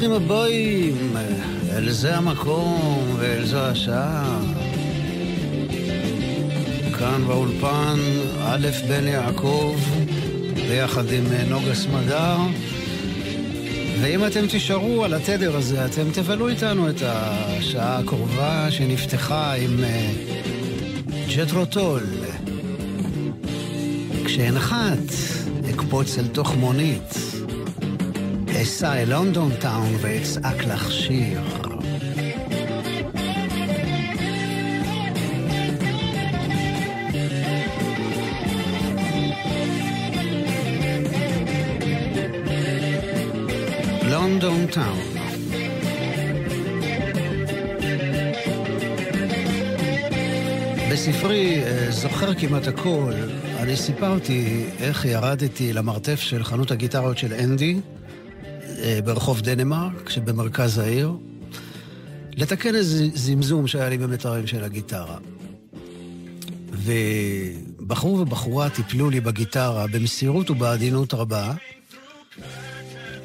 ברוכים הבאים, אל זה המקום ואל זו השעה. כאן באולפן א' בן יעקב, ביחד עם אה, נוגה סמדר. ואם אתם תישארו על התדר הזה, אתם תבלו איתנו את השעה הקרובה שנפתחה עם אה, ג'טרוטול. כשאנחת, אקפוץ אל תוך מונית. אסע אל לונדון טאון ואצעק לך שיר. לונדון טאון. בספרי אה, זוכר כמעט הכל, אני סיפרתי איך ירדתי למרתף של חנות הגיטרות של אנדי ברחוב דנמרק, שבמרכז העיר, לתקן איזה זמזום שהיה לי במתרים של הגיטרה. ובחור ובחורה טיפלו לי בגיטרה במסירות ובעדינות רבה.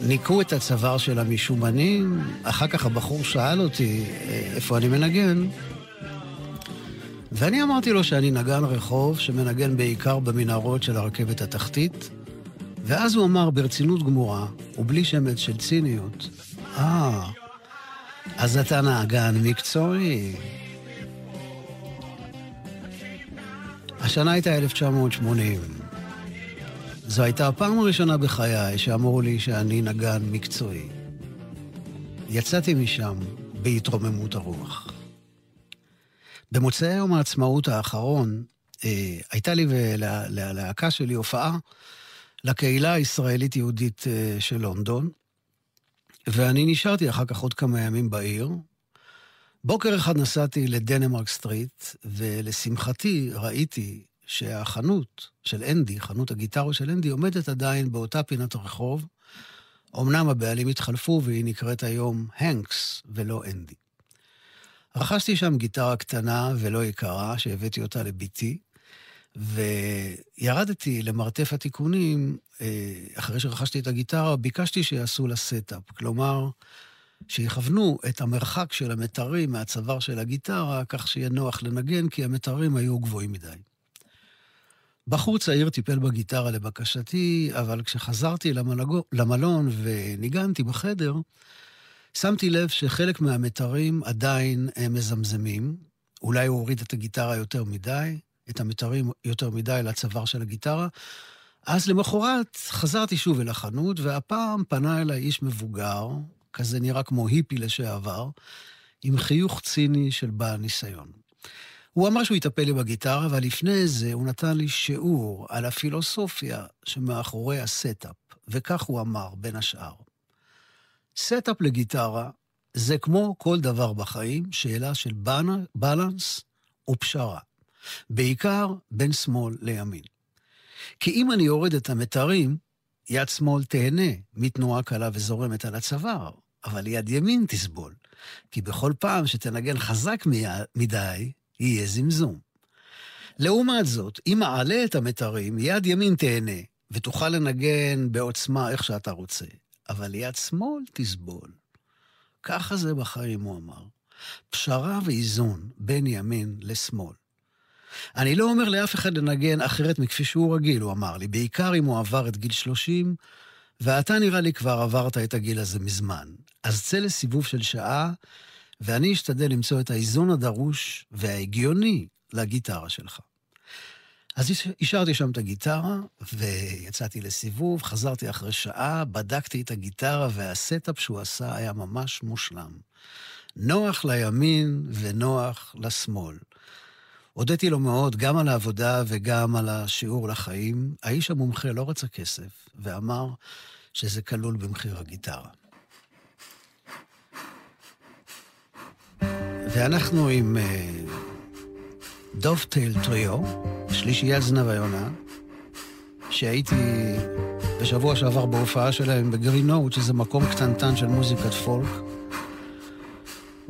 ניקו את הצוואר של המשומנים, אחר כך הבחור שאל אותי אה, איפה אני מנגן, ואני אמרתי לו שאני נגן רחוב שמנגן בעיקר במנהרות של הרכבת התחתית, ואז הוא אמר ברצינות גמורה, ובלי שמץ של ציניות, אה, אז אתה נגן מקצועי. השנה הייתה 1980. זו הייתה הפעם הראשונה בחיי שאמרו לי שאני נגן מקצועי. יצאתי משם בהתרוממות הרוח. במוצאי יום העצמאות האחרון, אה, הייתה לי וללהקה שלי הופעה לקהילה הישראלית-יהודית אה, של לונדון, ואני נשארתי אחר כך עוד כמה ימים בעיר. בוקר אחד נסעתי לדנמרק סטריט, ולשמחתי ראיתי שהחנות של אנדי, חנות הגיטרו של אנדי, עומדת עדיין באותה פינת רחוב. אמנם הבעלים התחלפו והיא נקראת היום הנקס ולא אנדי. רכשתי שם גיטרה קטנה ולא יקרה, שהבאתי אותה לביתי, וירדתי למרתף התיקונים, אה, אחרי שרכשתי את הגיטרה, ביקשתי שיעשו לה setup. כלומר, שיכוונו את המרחק של המתרים מהצוואר של הגיטרה, כך שיהיה נוח לנגן, כי המתרים היו גבוהים מדי. בחור צעיר טיפל בגיטרה לבקשתי, אבל כשחזרתי למלגו, למלון וניגנתי בחדר, שמתי לב שחלק מהמתרים עדיין הם מזמזמים. אולי הוא הוריד את הגיטרה יותר מדי, את המתרים יותר מדי לצוואר של הגיטרה. אז למחרת חזרתי שוב אל החנות, והפעם פנה אליי איש מבוגר, כזה נראה כמו היפי לשעבר, עם חיוך ציני של בעל ניסיון. הוא אמר שהוא יטפל לי בגיטרה, אבל לפני זה הוא נתן לי שיעור על הפילוסופיה שמאחורי ה setup, וכך הוא אמר, בין השאר. setup לגיטרה זה כמו כל דבר בחיים, שאלה של balance ופשרה. בעיקר בין שמאל לימין. כי אם אני יורד את המתרים, יד שמאל תהנה מתנועה קלה וזורמת על הצוואר, אבל יד ימין תסבול. כי בכל פעם שתנגן חזק מדי, יהיה זמזום. לעומת זאת, אם אעלה את המתרים, יד ימין תהנה, ותוכל לנגן בעוצמה איך שאתה רוצה, אבל יד שמאל תסבול. ככה זה בחיים, הוא אמר. פשרה ואיזון בין ימין לשמאל. אני לא אומר לאף אחד לנגן אחרת מכפי שהוא רגיל, הוא אמר לי, בעיקר אם הוא עבר את גיל 30, ואתה נראה לי כבר עברת את הגיל הזה מזמן. אז צא לסיבוב של שעה, ואני אשתדל למצוא את האיזון הדרוש וההגיוני לגיטרה שלך. אז השארתי שם את הגיטרה, ויצאתי לסיבוב, חזרתי אחרי שעה, בדקתי את הגיטרה, והסטאפ שהוא עשה היה ממש מושלם. נוח לימין ונוח לשמאל. הודיתי לו מאוד, גם על העבודה וגם על השיעור לחיים. האיש המומחה לא רצה כסף, ואמר שזה כלול במחיר הגיטרה. ואנחנו עם דובטייל uh, טריו, שלישיית זנב היונה, שהייתי בשבוע שעבר בהופעה שלהם בגרינוט, שזה מקום קטנטן של מוזיקת פולק.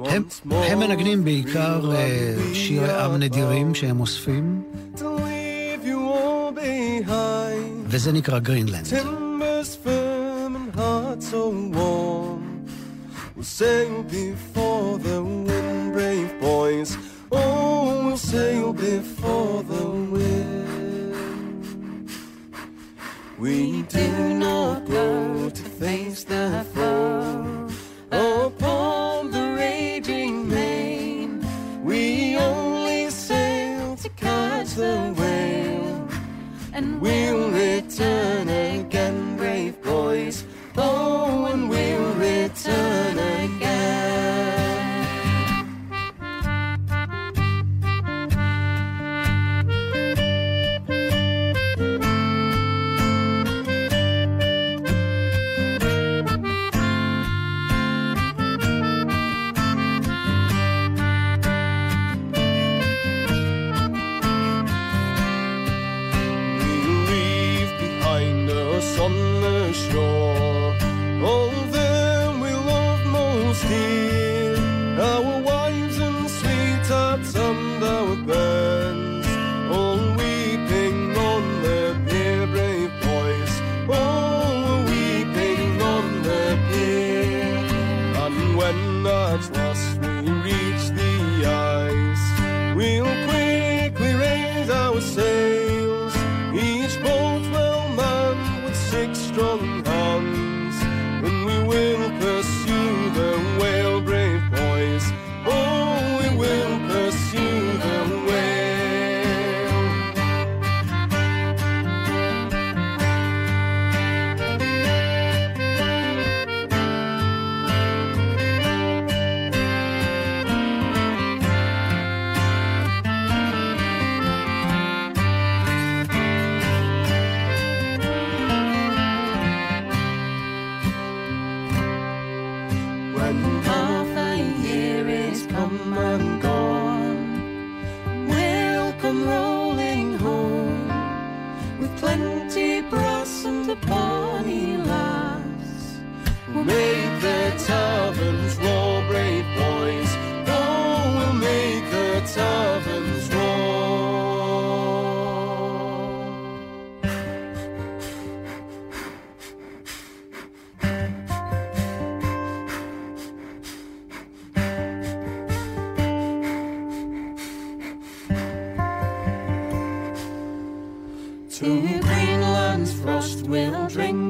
הם, הם מנגנים בעיקר uh, שירי עם נדירים שהם אוספים, וזה נקרא גרינלנד. We'll sail before the wind, brave boys. Oh, we'll sail before the wind. We do not go to face the foe to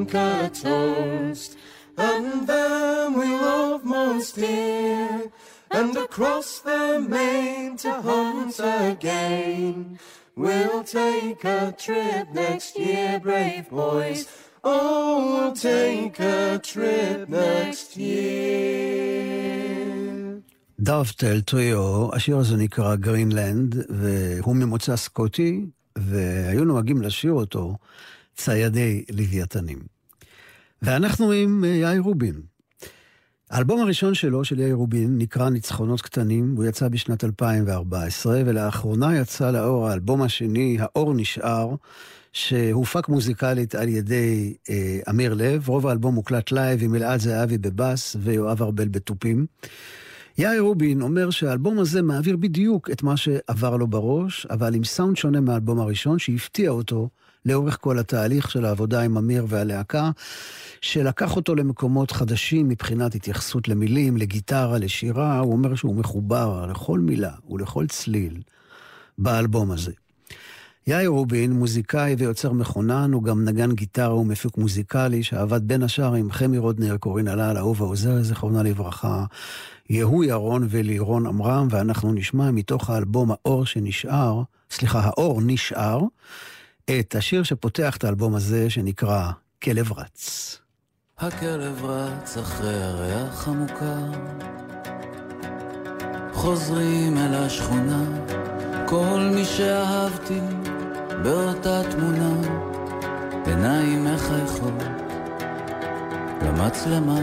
drink a toast, and them we love most dear, and across the main to hunt again. We'll take a trip next year, brave boys. Oh, we'll take a trip next year. דאבטל טריו, השיר הזה נקרא גרינלנד, והוא ממוצא סקוטי, והיו נוהגים לשיר אותו ציידי לוויתנים. ואנחנו עם אה, יאיר רובין. האלבום הראשון שלו, של יאיר רובין, נקרא ניצחונות קטנים, הוא יצא בשנת 2014, ולאחרונה יצא לאור האלבום השני, האור נשאר, שהופק מוזיקלית על ידי אה, אמיר לב. רוב האלבום מוקלט לייב עם אלעד זהבי בבאס ויואב ארבל בתופים. יאיר רובין אומר שהאלבום הזה מעביר בדיוק את מה שעבר לו בראש, אבל עם סאונד שונה מהאלבום הראשון, שהפתיע אותו לאורך כל התהליך של העבודה עם אמיר והלהקה, שלקח אותו למקומות חדשים מבחינת התייחסות למילים, לגיטרה, לשירה. הוא אומר שהוא מחובר לכל מילה ולכל צליל באלבום הזה. יאיר רובין, מוזיקאי ויוצר מכונן, הוא גם נגן גיטרה ומפיק מוזיקלי, שעבד בין השאר עם חמי רודנר, קורין הלל, אהובה עוזר, זיכרונה לברכה, יהוא ירון ולירון עמרם, ואנחנו נשמע מתוך האלבום האור שנשאר, סליחה, האור נשאר, את השיר שפותח את האלבום הזה, שנקרא כלב רץ. הכלב רץ אחרי הריח המוכר, חוזרים אל השכונה, כל מי שאהבתי באותה תמונה, עיניים מחייכות למצלמה.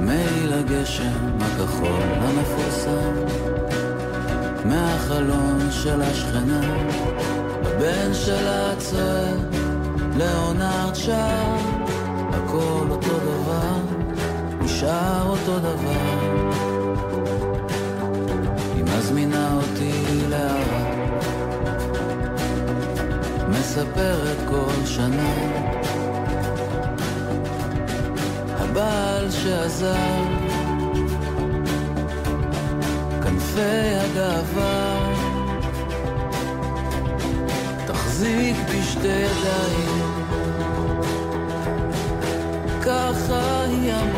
מעיל הגשם הכחול המפורסם, מהחלון של השכנה, הבן שלה צועק, ליאונרד שר, הכל אותו דבר, נשאר אותו דבר. היא מזמינה אותי להרה, מספרת כל שנה, הבעל שעזב, כנפי הגאווה תחזיק בשתי ידיים. ככה היא אמרה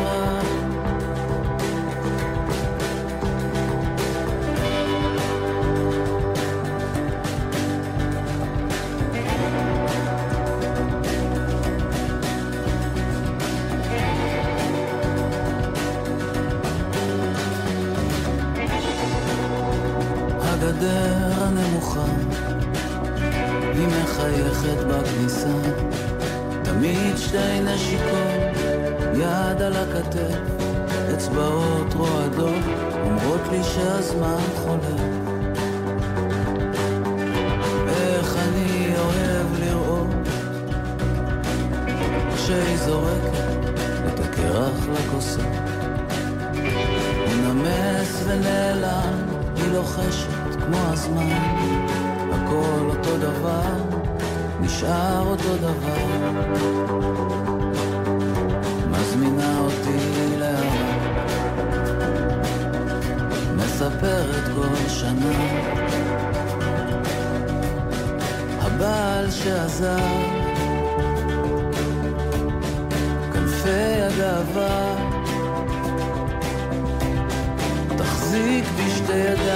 הגדר הנמוכה היא מחייכת בכניסה תמיד שתי נשיקות, יד על הכתף, אצבעות רועדות, אומרות לי שהזמן חולף. נשאר אותו דבר. מזמינה אותי לאהבה, מספרת כל שנה. הבעל שעזב, כנפי הגאווה, תחזיק בשתי ידיים.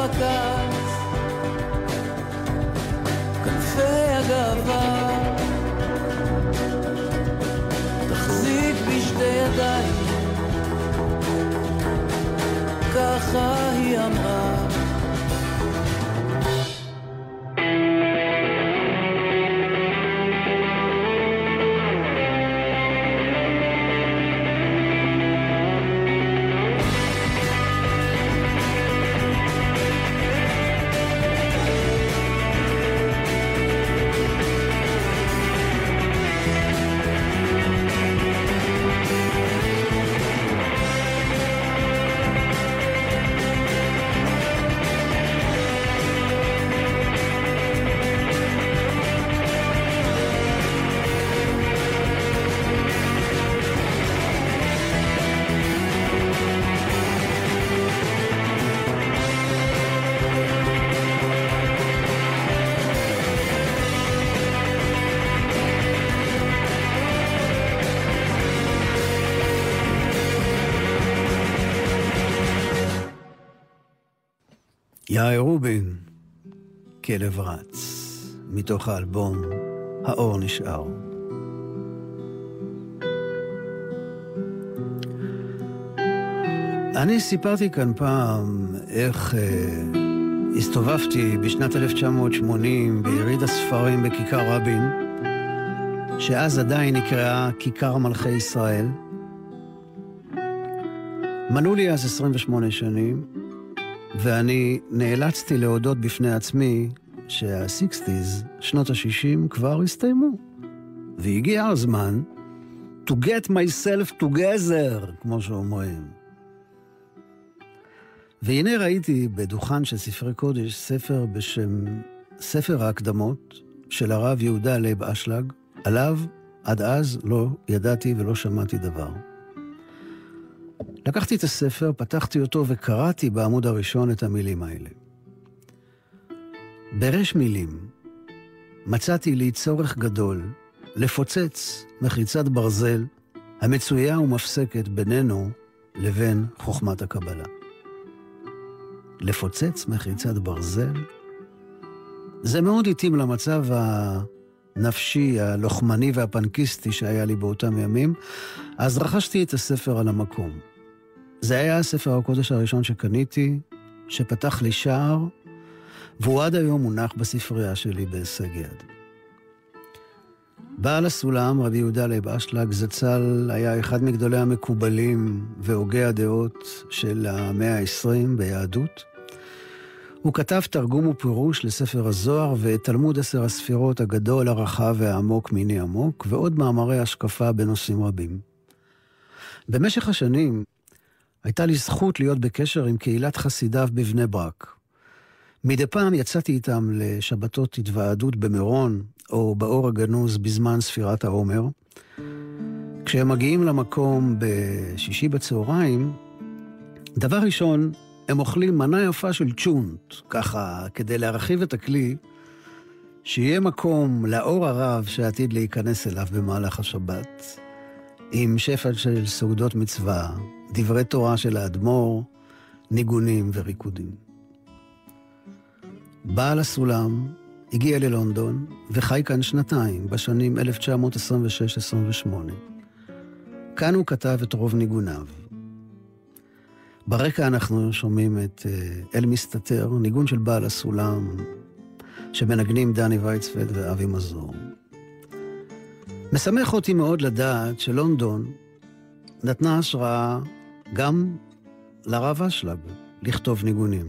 הכעס כנפי הגאווה. תחזיק בשתי ידיים. ככה היא אמרה יאיר רובין, כלב רץ, מתוך האלבום האור נשאר. אני סיפרתי כאן פעם איך אה, הסתובבתי בשנת 1980 ביריד הספרים בכיכר רבין, שאז עדיין נקראה כיכר מלכי ישראל. מלאו לי אז 28 שנים, ואני נאלצתי להודות בפני עצמי שה-60's, שנות ה-60, כבר הסתיימו. והגיע הזמן to get myself together, כמו שאומרים. והנה ראיתי בדוכן של ספרי קודש ספר בשם ספר ההקדמות של הרב יהודה לייב אשלג, עליו עד אז לא ידעתי ולא שמעתי דבר. לקחתי את הספר, פתחתי אותו וקראתי בעמוד הראשון את המילים האלה. בריש מילים מצאתי לי צורך גדול לפוצץ מחיצת ברזל המצויה ומפסקת בינינו לבין חוכמת הקבלה. לפוצץ מחיצת ברזל? זה מאוד התאים למצב הנפשי, הלוחמני והפנקיסטי שהיה לי באותם ימים, אז רכשתי את הספר על המקום. זה היה הספר הקודש הראשון שקניתי, שפתח לי שער, והוא עד היום מונח בספרייה שלי בהישג יד. בעל הסולם, רבי יהודה לייב אשלג, זצ"ל, היה אחד מגדולי המקובלים והוגי הדעות של המאה ה-20 ביהדות. הוא כתב תרגום ופירוש לספר הזוהר ואת תלמוד עשר הספירות הגדול, הרחב והעמוק מיני עמוק, ועוד מאמרי השקפה בנושאים רבים. במשך השנים הייתה לי זכות להיות בקשר עם קהילת חסידיו בבני ברק. מדי פעם יצאתי איתם לשבתות התוועדות במירון, או באור הגנוז בזמן ספירת העומר. כשהם מגיעים למקום בשישי בצהריים, דבר ראשון, הם אוכלים מנה יפה של צ'ונט, ככה, כדי להרחיב את הכלי, שיהיה מקום לאור הרב שעתיד להיכנס אליו במהלך השבת, עם שפע של סעודות מצווה, דברי תורה של האדמו"ר, ניגונים וריקודים. בעל הסולם הגיע ללונדון וחי כאן שנתיים, בשנים 1926-28. כאן הוא כתב את רוב ניגוניו. ברקע אנחנו שומעים את אה, אל מסתתר, ניגון של בעל הסולם, שמנגנים דני ויצפלד ואבי מזור. משמח אותי מאוד לדעת שלונדון נתנה השראה גם לרב אשלג לכתוב ניגונים.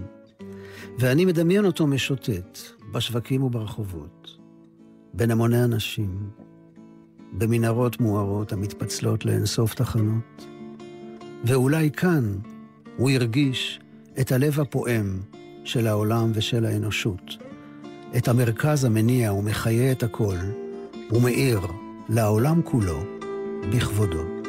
ואני מדמיין אותו משוטט בשווקים וברחובות, בין המוני אנשים, במנהרות מוארות המתפצלות לאינסוף תחנות. ואולי כאן הוא הרגיש את הלב הפועם של העולם ושל האנושות, את המרכז המניע ומחיה את הכל, ומאיר לעולם כולו בכבודו.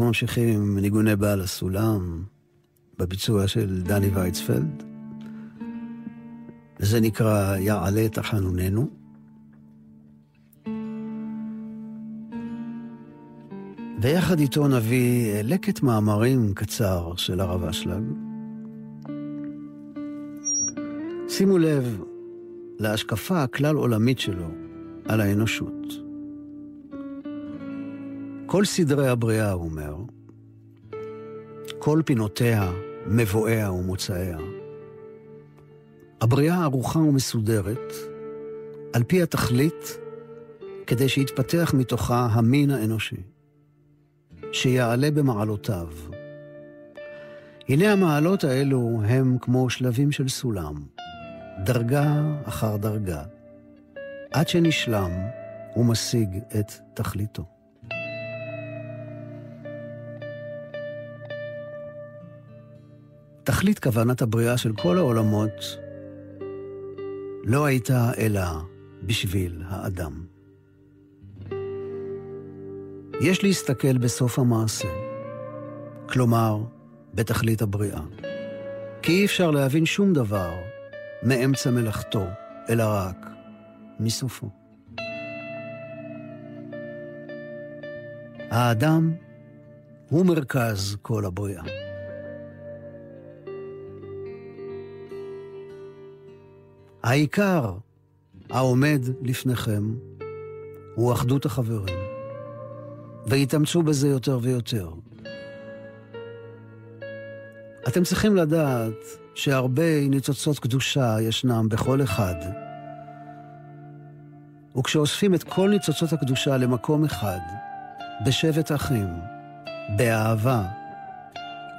אנחנו ממשיכים עם ניגוני בעל הסולם, בביצוע של דני וייצפלד. זה נקרא יעלה תחנוננו. ויחד איתו נביא לקט מאמרים קצר של הרב אשלג. שימו לב להשקפה הכלל עולמית שלו על האנושות. כל סדרי הבריאה, הוא אומר, כל פינותיה, מבואיה ומוצאיה. הבריאה ערוכה ומסודרת, על פי התכלית, כדי שיתפתח מתוכה המין האנושי, שיעלה במעלותיו. הנה המעלות האלו הם כמו שלבים של סולם, דרגה אחר דרגה, עד שנשלם ומשיג את תכליתו. תכלית כוונת הבריאה של כל העולמות לא הייתה אלא בשביל האדם. יש להסתכל בסוף המעשה, כלומר, בתכלית הבריאה. כי אי אפשר להבין שום דבר מאמצע מלאכתו, אלא רק מסופו. האדם הוא מרכז כל הבריאה. העיקר העומד לפניכם הוא אחדות החברים, והתאמצו בזה יותר ויותר. אתם צריכים לדעת שהרבה ניצוצות קדושה ישנם בכל אחד. וכשאוספים את כל ניצוצות הקדושה למקום אחד, בשבט אחים, באהבה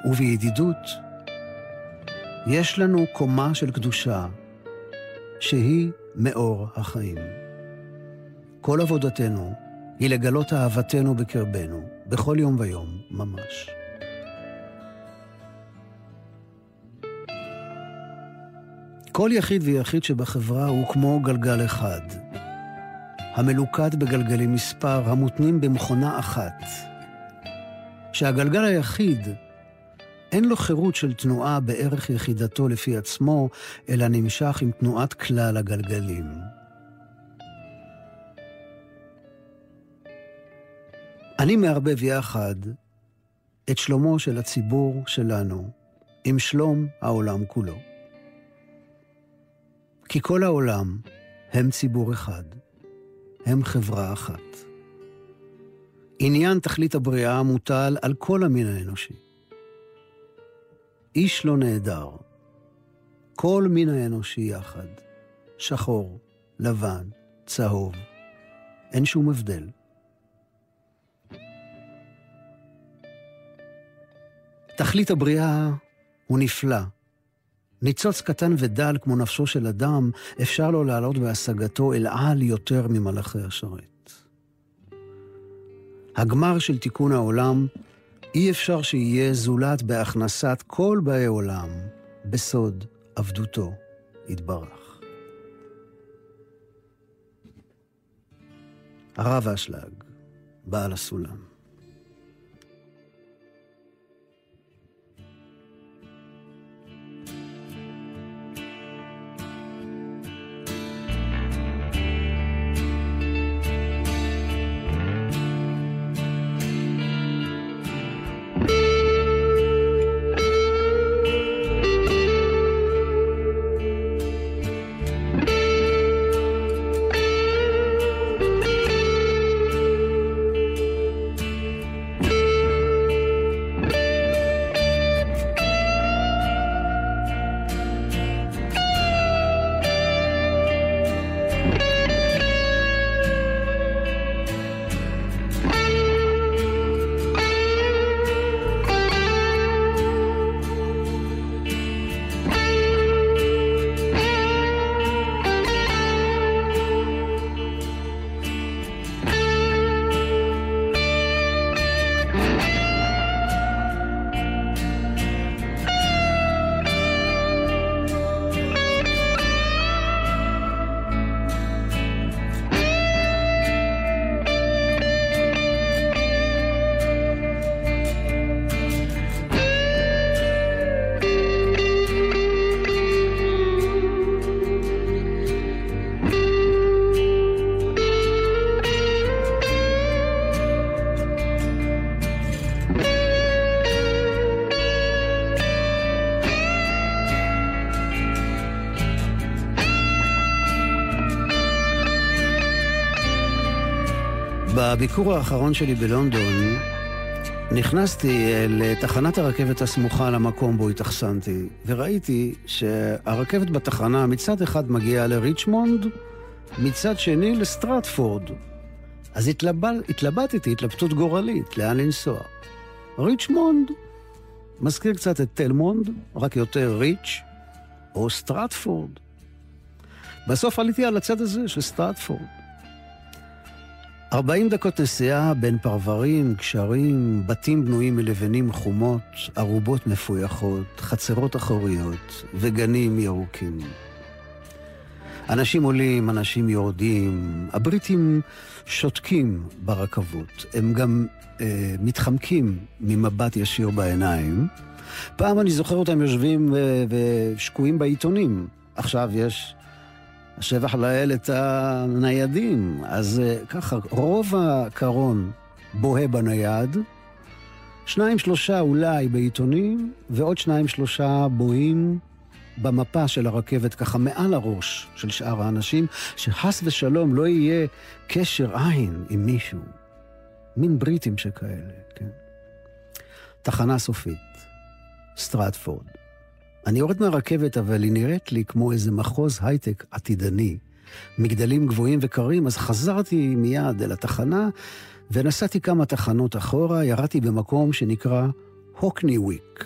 ובידידות, יש לנו קומה של קדושה שהיא מאור החיים. כל עבודתנו היא לגלות אהבתנו בקרבנו, בכל יום ויום, ממש. כל יחיד ויחיד שבחברה הוא כמו גלגל אחד, המלוכד בגלגלים מספר המותנים במכונה אחת. שהגלגל היחיד אין לו חירות של תנועה בערך יחידתו לפי עצמו, אלא נמשך עם תנועת כלל הגלגלים. אני מערבב יחד את שלומו של הציבור שלנו עם שלום העולם כולו. כי כל העולם הם ציבור אחד, הם חברה אחת. עניין תכלית הבריאה מוטל על כל המין האנושי. איש לא נעדר. כל מין האנושי יחד, שחור, לבן, צהוב, אין שום הבדל. תכלית הבריאה הוא נפלא. ניצוץ קטן ודל כמו נפשו של אדם, אפשר לו לעלות בהשגתו אל על יותר ממלאכי השרת. הגמר של תיקון העולם, אי אפשר שיהיה זולת בהכנסת כל באי עולם בסוד עבדותו יתברך. הרב אשלג, בעל הסולם. בביקור האחרון שלי בלונדון, נכנסתי לתחנת הרכבת הסמוכה למקום בו התאכסנתי, וראיתי שהרכבת בתחנה מצד אחד מגיעה לריצ'מונד, מצד שני לסטרטפורד. אז התלבל, התלבטתי התלבטות גורלית, לאן לנסוע. ריצ'מונד מזכיר קצת את תלמונד, רק יותר ריץ', או סטרטפורד. בסוף עליתי על הצד הזה של סטרטפורד. 40 דקות נסיעה בין פרברים, גשרים, בתים בנויים מלבנים חומות, ערובות מפויחות, חצרות אחוריות וגנים ירוקים. אנשים עולים, אנשים יורדים, הבריטים שותקים ברכבות, הם גם אה, מתחמקים ממבט ישיר בעיניים. פעם אני זוכר אותם יושבים אה, ושקועים בעיתונים, עכשיו יש השבח לאל את הניידים. אז אה, ככה, רוב הקרון בוהה בנייד, שניים שלושה אולי בעיתונים, ועוד שניים שלושה בוהים במפה של הרכבת, ככה מעל הראש של שאר האנשים, שחס ושלום לא יהיה קשר עין עם מישהו. מין בריטים שכאלה, כן. תחנה סופית, סטרטפורד. אני יורד מהרכבת, אבל היא נראית לי כמו איזה מחוז הייטק עתידני. מגדלים גבוהים וקרים, אז חזרתי מיד אל התחנה, ונסעתי כמה תחנות אחורה, ירדתי במקום שנקרא הוקני וויק.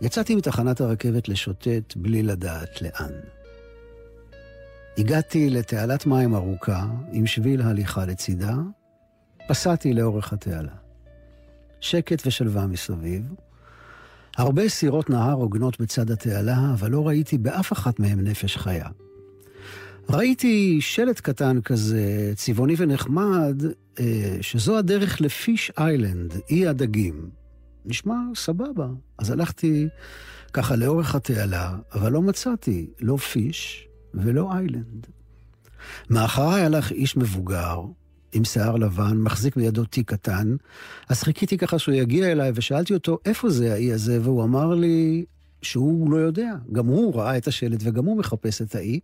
יצאתי מתחנת הרכבת לשוטט בלי לדעת לאן. הגעתי לתעלת מים ארוכה, עם שביל הליכה לצידה, פסעתי לאורך התעלה. שקט ושלווה מסביב. הרבה סירות נהר הוגנות בצד התעלה, אבל לא ראיתי באף אחת מהן נפש חיה. ראיתי שלט קטן כזה, צבעוני ונחמד, אה, שזו הדרך לפיש איילנד, אי הדגים. נשמע סבבה. אז הלכתי ככה לאורך התעלה, אבל לא מצאתי לא פיש ולא איילנד. מאחריי הלך איש מבוגר, עם שיער לבן, מחזיק בידו תיק קטן, אז חיכיתי ככה שהוא יגיע אליי, ושאלתי אותו, איפה זה האי הזה? והוא אמר לי שהוא לא יודע. גם הוא ראה את השלט וגם הוא מחפש את האי.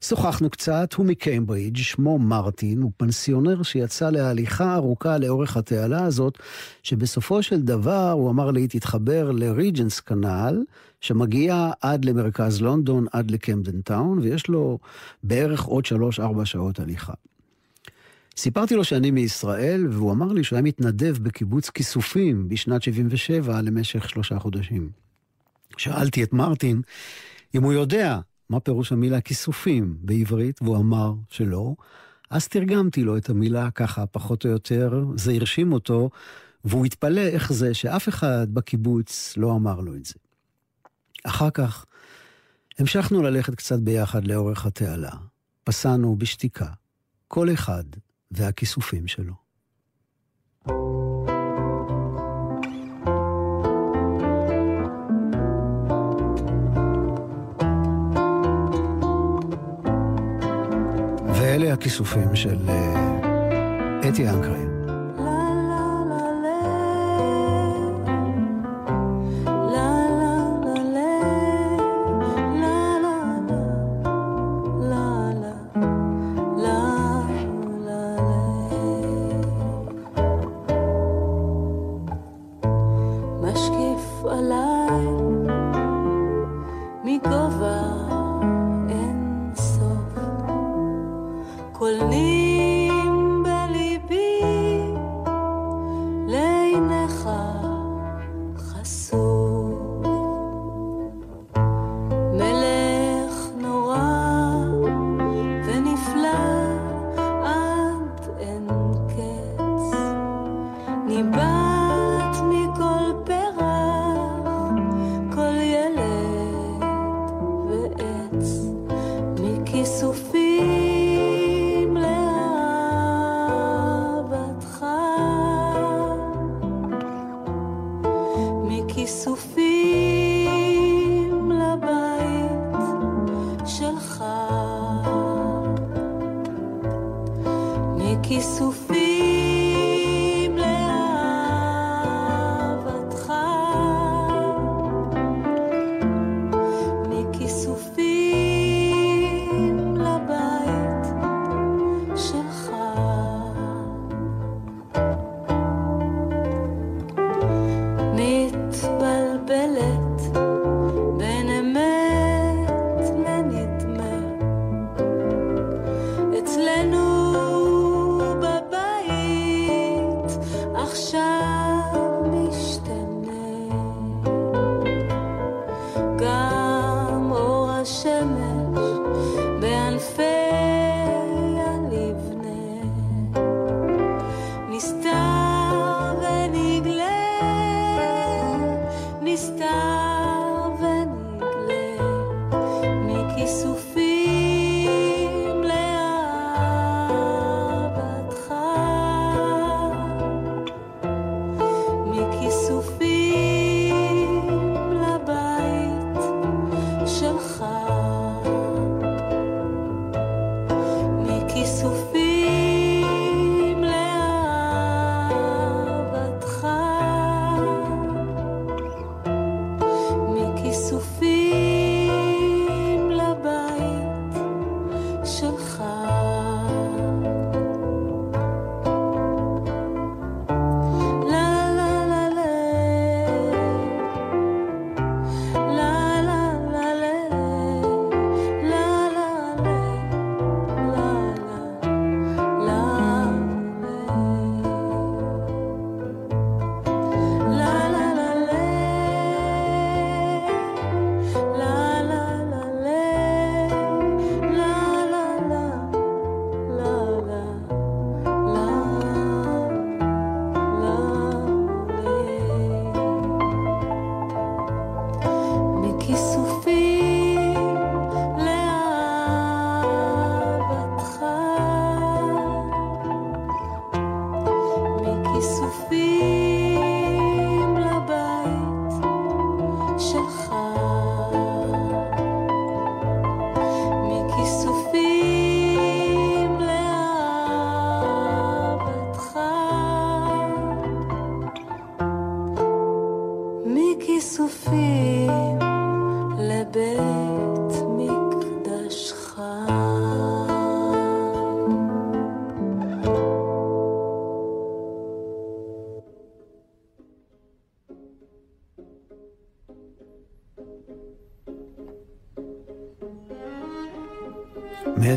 שוחחנו קצת, הוא מקיימברידג', שמו מרטין, הוא פנסיונר שיצא להליכה ארוכה לאורך התעלה הזאת, שבסופו של דבר הוא אמר לי, תתחבר לריג'נס קנל, שמגיע עד למרכז לונדון, עד לקמדן טאון, ויש לו בערך עוד שלוש-ארבע שעות הליכה. סיפרתי לו שאני מישראל, והוא אמר לי שהוא היה מתנדב בקיבוץ כיסופים בשנת 77 למשך שלושה חודשים. שאלתי את מרטין אם הוא יודע מה פירוש המילה כיסופים בעברית, והוא אמר שלא. אז תרגמתי לו את המילה ככה, פחות או יותר, זה הרשים אותו, והוא התפלא איך זה שאף אחד בקיבוץ לא אמר לו את זה. אחר כך המשכנו ללכת קצת ביחד לאורך התעלה. פסענו בשתיקה, כל אחד והכיסופים שלו. ואלה הכיסופים של אה, אתי אנקרי. que sofrer.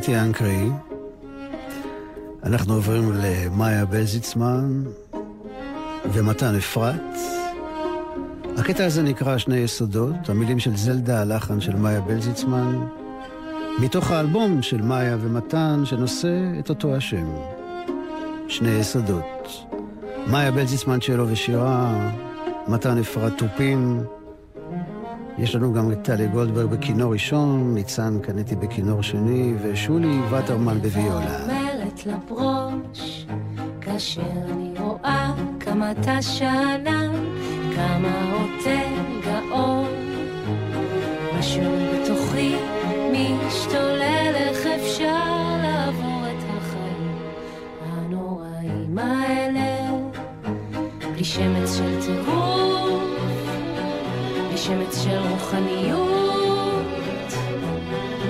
מאתי אנקרי. אנחנו עוברים למאיה בלזיצמן ומתן אפרת. הקטע הזה נקרא שני יסודות, המילים של זלדה, הלחן של מאיה בלזיצמן, מתוך האלבום של מאיה ומתן שנושא את אותו השם. שני יסודות. מאיה בלזיצמן צ'לו ושירה, מתן אפרת תופים. יש לנו גם את טלי גולדברג בכינור ראשון, ניצן קנטי בכינור שני, ושולי וטרמן בוויולה. האלה, בלי שמץ של בלי שמץ של רוחניות,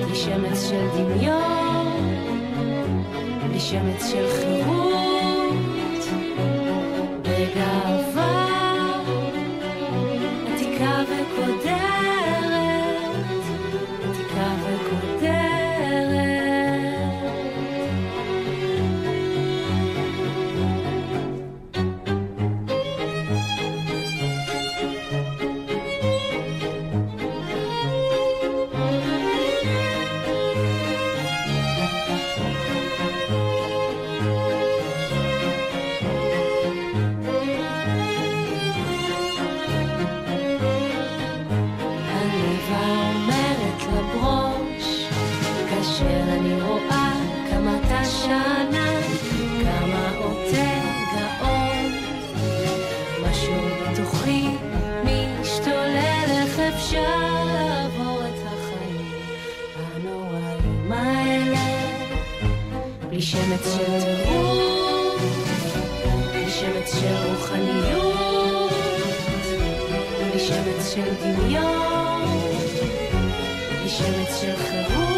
בלי שמץ של דמיון. בלי שמץ של חירות, בגאווה בלי שמץ של טירוף, בלי שמץ של רוחניות. בלי שמץ של דמיון, בלי שמץ של חירות,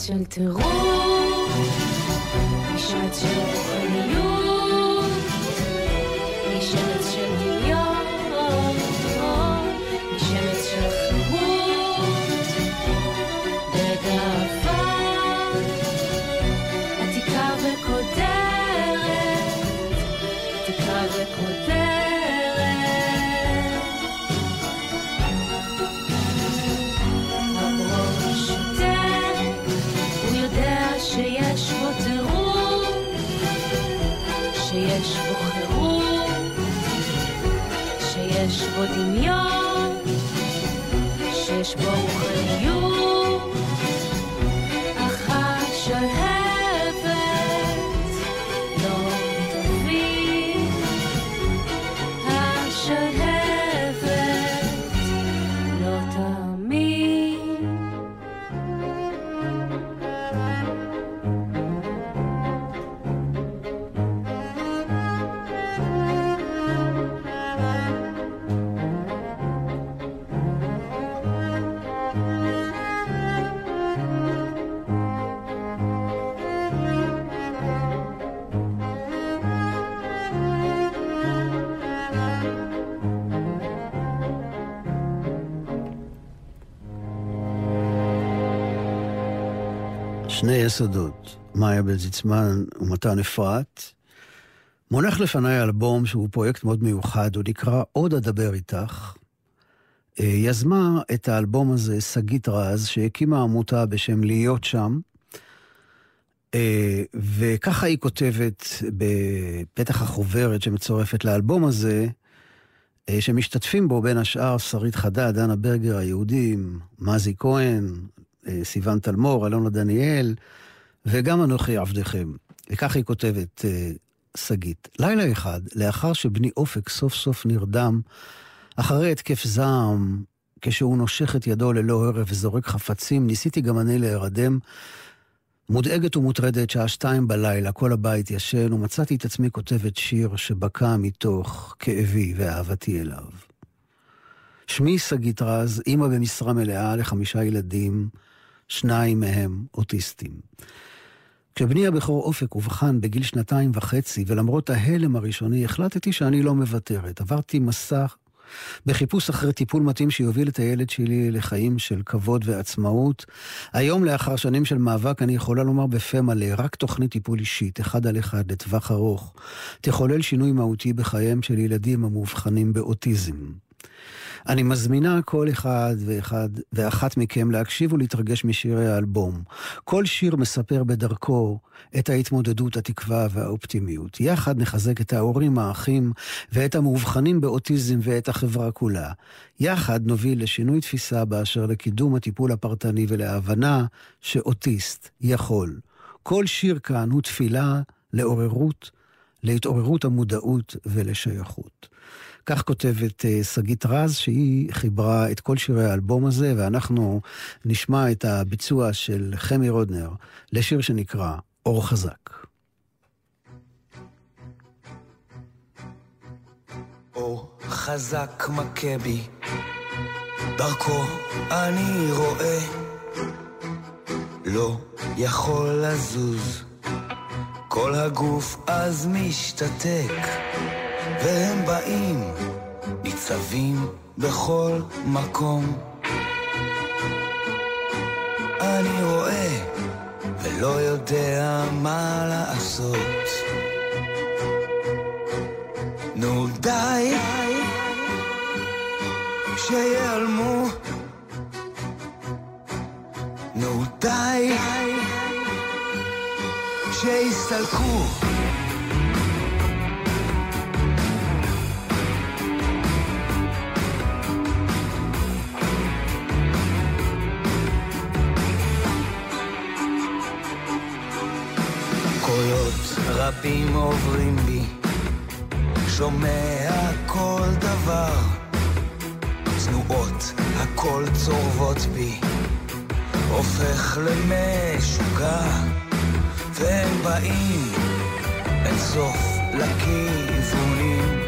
בלי שמץ של טירוף, בלי שני יסודות, מאיה בלזיצמן ומתן אפרת. מונח לפניי אלבום שהוא פרויקט מאוד מיוחד, הוא נקרא עוד אדבר איתך. אה, יזמה את האלבום הזה שגית רז, שהקימה עמותה בשם להיות שם. אה, וככה היא כותבת בפתח החוברת שמצורפת לאלבום הזה, אה, שמשתתפים בו בין השאר שרית חדד, דנה ברגר היהודים, מזי כהן, סיון תלמור, אלונה דניאל, וגם אנוכי עבדכם. וככה היא כותבת, אה, שגית. לילה אחד, לאחר שבני אופק סוף סוף נרדם, אחרי התקף זעם, כשהוא נושך את ידו ללא הרף וזורק חפצים, ניסיתי גם אני להירדם. מודאגת ומוטרדת, שעה שתיים בלילה, כל הבית ישן, ומצאתי את עצמי כותבת שיר שבקע מתוך כאבי ואהבתי אליו. שמי שגית רז, אימא במשרה מלאה לחמישה ילדים, שניים מהם אוטיסטים. כשבני הבכור אופק אובחן בגיל שנתיים וחצי, ולמרות ההלם הראשוני, החלטתי שאני לא מוותרת. עברתי מסע בחיפוש אחרי טיפול מתאים שיוביל את הילד שלי לחיים של כבוד ועצמאות. היום, לאחר שנים של מאבק, אני יכולה לומר בפה מלא, רק תוכנית טיפול אישית, אחד על אחד, לטווח ארוך, תחולל שינוי מהותי בחייהם של ילדים המאובחנים באוטיזם. אני מזמינה כל אחד ואחד ואחת מכם להקשיב ולהתרגש משירי האלבום. כל שיר מספר בדרכו את ההתמודדות, התקווה והאופטימיות. יחד נחזק את ההורים, האחים ואת המאובחנים באוטיזם ואת החברה כולה. יחד נוביל לשינוי תפיסה באשר לקידום הטיפול הפרטני ולהבנה שאוטיסט יכול. כל שיר כאן הוא תפילה לעוררות, להתעוררות המודעות ולשייכות. כך כותבת אה, שגית רז, שהיא חיברה את כל שירי האלבום הזה, ואנחנו נשמע את הביצוע של חמי רודנר לשיר שנקרא אור חזק. אור חזק מכה בי, דרכו אני רואה, לא יכול לזוז, כל הגוף אז משתתק, והם באים, ניצבים בכל מקום. אני רואה, ולא יודע מה לעשות. נו די, שיעלמו. נו די, שיסתלקו. רבים עוברים בי שומע כל דבר, תנועות הכל צורבות בי, הופך למשוגע, והם באים אין סוף לכיוונים.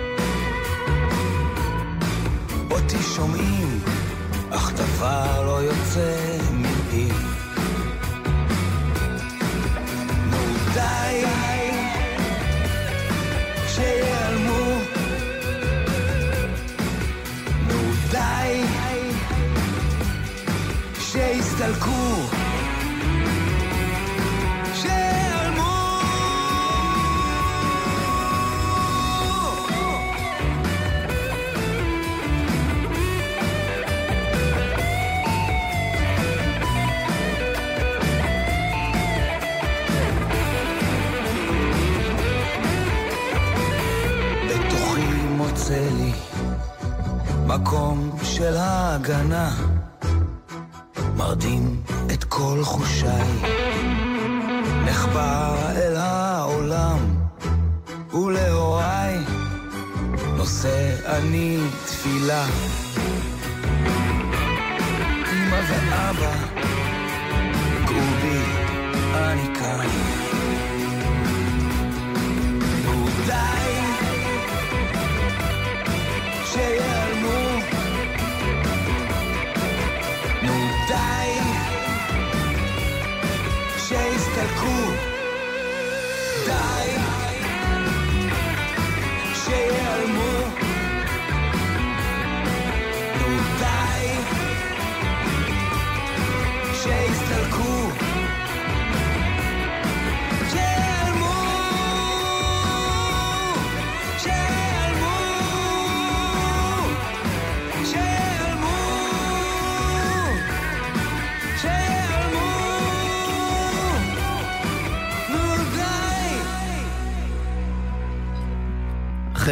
אותי שומעים, אך דבר לא יוצא מוצא לי מקום של ההגנה, כל חושיי, נחבא אל העולם, ולהוריי נושא אני תפילה. אמא ואבא, בי, אני כאן.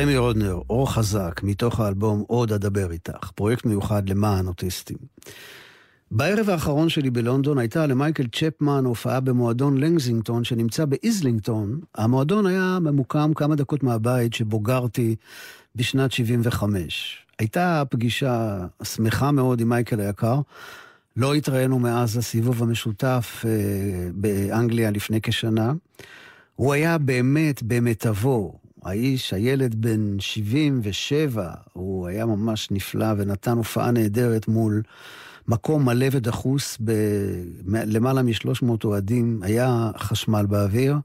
חמי רודנר, אור חזק, מתוך האלבום עוד אדבר איתך, פרויקט מיוחד למען אוטיסטים. בערב האחרון שלי בלונדון הייתה למייקל צ'פמן הופעה במועדון לנגזינגטון שנמצא באיזלינגטון. המועדון היה ממוקם כמה דקות מהבית שבו גרתי בשנת 75. הייתה פגישה שמחה מאוד עם מייקל היקר. לא התראינו מאז הסיבוב המשותף אה, באנגליה לפני כשנה. הוא היה באמת במיטבו. האיש, הילד בן 77, הוא היה ממש נפלא ונתן הופעה נהדרת מול מקום מלא ודחוס בלמעלה מ-300 אוהדים, היה חשמל באוויר.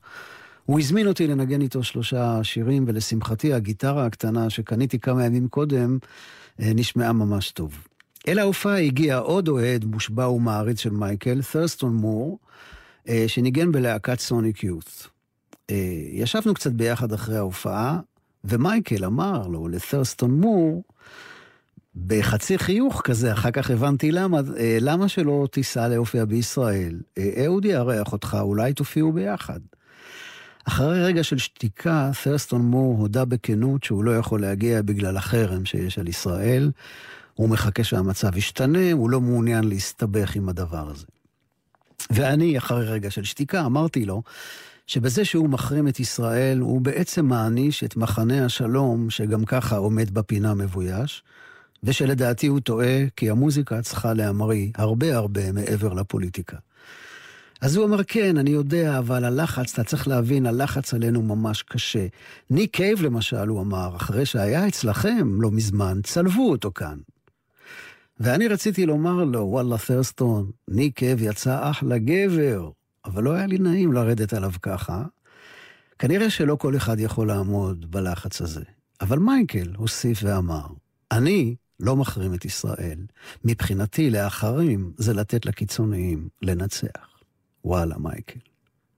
הוא הזמין אותי לנגן איתו שלושה שירים, ולשמחתי הגיטרה הקטנה שקניתי כמה ימים קודם אה, נשמעה ממש טוב. אל ההופעה הגיע עוד אוהד מושבע ומעריץ של מייקל, ת'רסטון מור, אה, שניגן בלהקת סוניק יות'. אה, ישבנו קצת ביחד אחרי ההופעה, ומייקל אמר לו, לת'רסטון מור, בחצי חיוך כזה, אחר כך הבנתי למה, אה, למה שלא תיסע להופיע בישראל? אה, אהוד יארח אותך, אולי תופיעו ביחד. אחרי רגע של שתיקה, ת'רסטון מור הודה בכנות שהוא לא יכול להגיע בגלל החרם שיש על ישראל. הוא מחכה שהמצב ישתנה, הוא לא מעוניין להסתבך עם הדבר הזה. ואני, אחרי רגע של שתיקה, אמרתי לו שבזה שהוא מחרים את ישראל, הוא בעצם מעניש את מחנה השלום, שגם ככה עומד בפינה מבויש, ושלדעתי הוא טועה, כי המוזיקה צריכה להמריא הרבה הרבה מעבר לפוליטיקה. אז הוא אומר, כן, אני יודע, אבל הלחץ, אתה צריך להבין, הלחץ עלינו ממש קשה. ניק קייב, למשל, הוא אמר, אחרי שהיה אצלכם לא מזמן, צלבו אותו כאן. ואני רציתי לומר לו, וואלה, ת'רסטון, ניק קייב יצא אחלה גבר, אבל לא היה לי נעים לרדת עליו ככה. כנראה שלא כל אחד יכול לעמוד בלחץ הזה. אבל מייקל הוסיף ואמר, אני לא מחרים את ישראל. מבחינתי, לאחרים זה לתת לקיצוניים לנצח. וואלה, מייקל.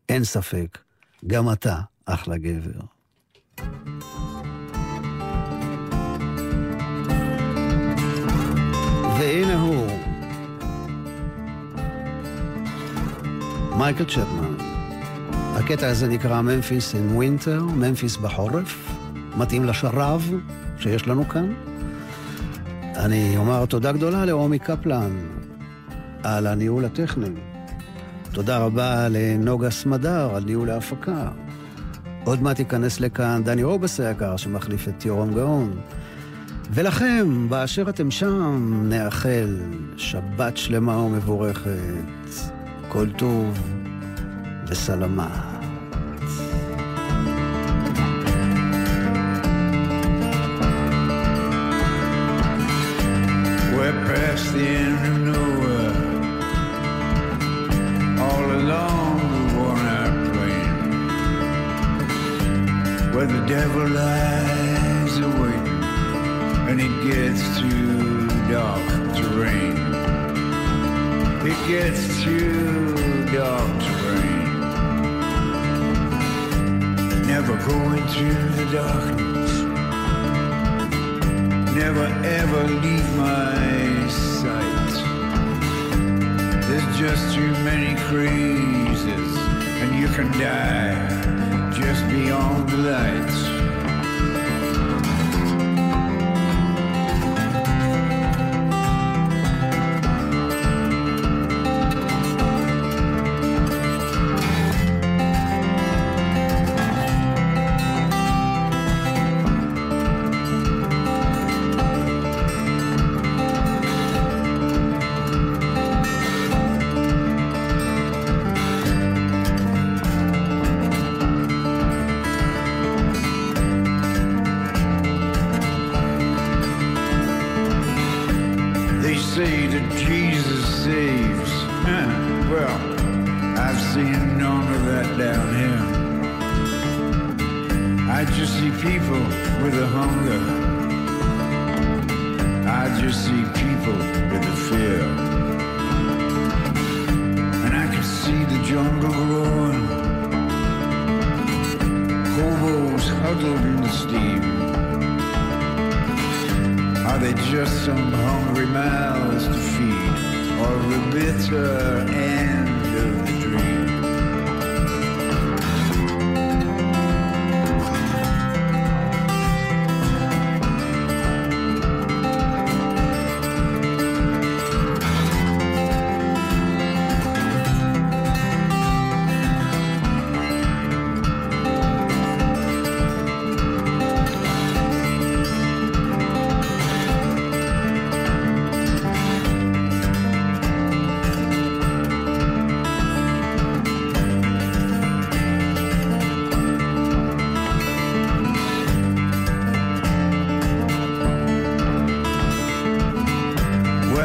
אין ספק, גם אתה אחלה גבר. מייקל צ'פמן. הקטע הזה נקרא Memphis in Winter, ממפיס בחורף, מתאים לשרב שיש לנו כאן. אני אומר תודה גדולה לרומי קפלן על הניהול הטכני. תודה רבה לנוגה סמדר על ניהול ההפקה. עוד מעט ייכנס לכאן דני רובס היקר שמחליף את יורם גאון. ולכם, באשר אתם שם, נאחל שבת שלמה ומבורכת, כל טוב וסלמה.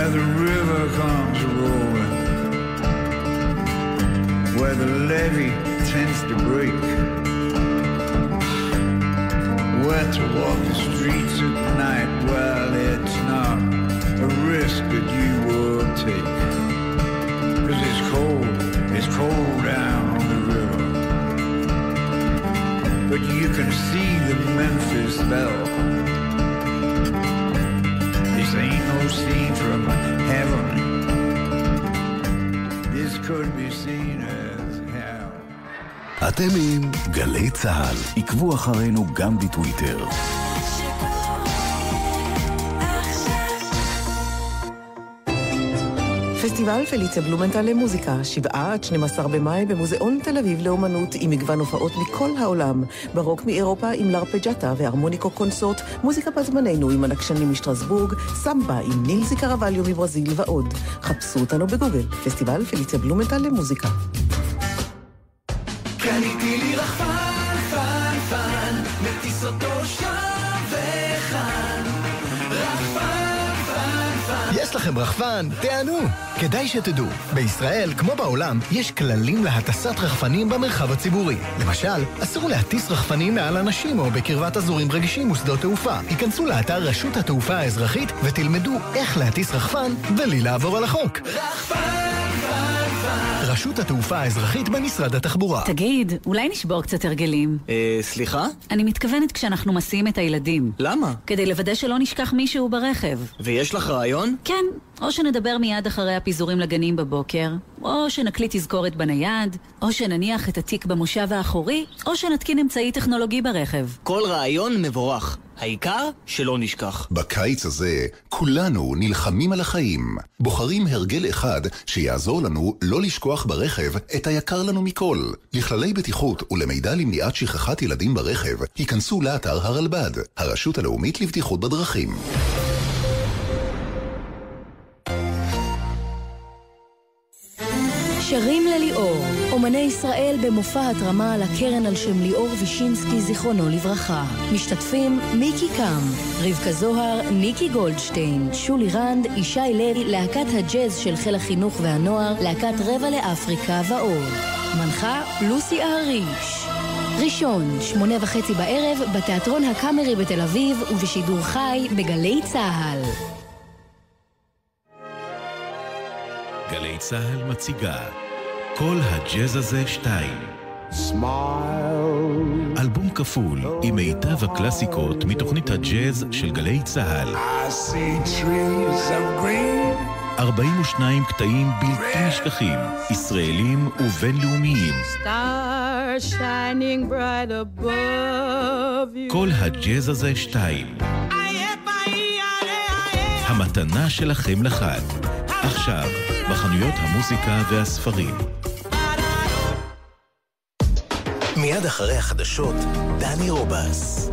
where the river comes rolling, where the levee tends to break, where to walk the streets at night while it's not a risk that you would take. Cause it's cold, it's cold down on the river. But you can see the Memphis bell אתם עם גלי צה"ל. עקבו אחרינו גם בטוויטר. פסטיבל פליציה בלומנטל למוזיקה, 7 עד 12 במאי במוזיאון תל אביב לאומנות עם מגוון הופעות מכל העולם. ברוק מאירופה עם לארפג'אטה והרמוניקו קונסורט, מוזיקה בת זמננו עם הנקשנים משטרסבורג, סמבה עם נילזי קרווליו מברזיל ועוד. חפשו אותנו בגוגל, פסטיבל פליציה בלומנטל למוזיקה. לכם רחפן? תענו! כדאי שתדעו, בישראל, כמו בעולם, יש כללים להטסת רחפנים במרחב הציבורי. למשל, אסור להטיס רחפנים מעל אנשים או בקרבת אזורים רגישים ושדות תעופה. היכנסו לאתר רשות התעופה האזרחית ותלמדו איך להטיס רחפן בלי לעבור על החוק. רחפן, פן, פן. רשות התעופה האזרחית במשרד התחבורה. תגיד, אולי נשבור קצת הרגלים? אה, סליחה? אני מתכוונת כשאנחנו מסיעים את הילדים. למה? כדי לוודא שלא נשכח מישהו ברכב. ויש לך רעיון? כן, או שנדבר מיד אחרי הפיזורים לגנים בבוקר, או שנקליט תזכורת בנייד, או שנניח את התיק במושב האחורי, או שנתקין אמצעי טכנולוגי ברכב. כל רעיון מבורך. העיקר שלא נשכח. בקיץ הזה כולנו נלחמים על החיים. בוחרים הרגל אחד שיעזור לנו לא לשכוח ברכב את היקר לנו מכל. לכללי בטיחות ולמידע למניעת שכחת ילדים ברכב, היכנסו לאתר הרלב"ד, הרשות הלאומית לבטיחות בדרכים. שרים לליאור, אומני ישראל במופע התרמה על הקרן על שם ליאור וישינסקי זיכרונו לברכה. משתתפים מיקי קם, רבקה זוהר, ניקי גולדשטיין, שולי רנד, ישי לוי, להקת הג'אז של חיל החינוך והנוער, להקת רבע לאפריקה ועוד. מנחה לוסי אהריש. ראשון, שמונה וחצי בערב, בתיאטרון הקאמרי בתל אביב ובשידור חי בגלי צה"ל. גלי צה"ל מציגה כל הג'אז הזה שתיים. אלבום כפול עם מיטב הקלאסיקות מתוכנית הג'אז של גלי צה"ל. 42 קטעים בלתי נשכחים, ישראלים ובינלאומיים. Stars shining bright above you. כל הג'אז הזה שתיים. המתנה שלכם לחג. עכשיו, בחנויות המוזיקה והספרים. מיד אחרי החדשות, דני רובס.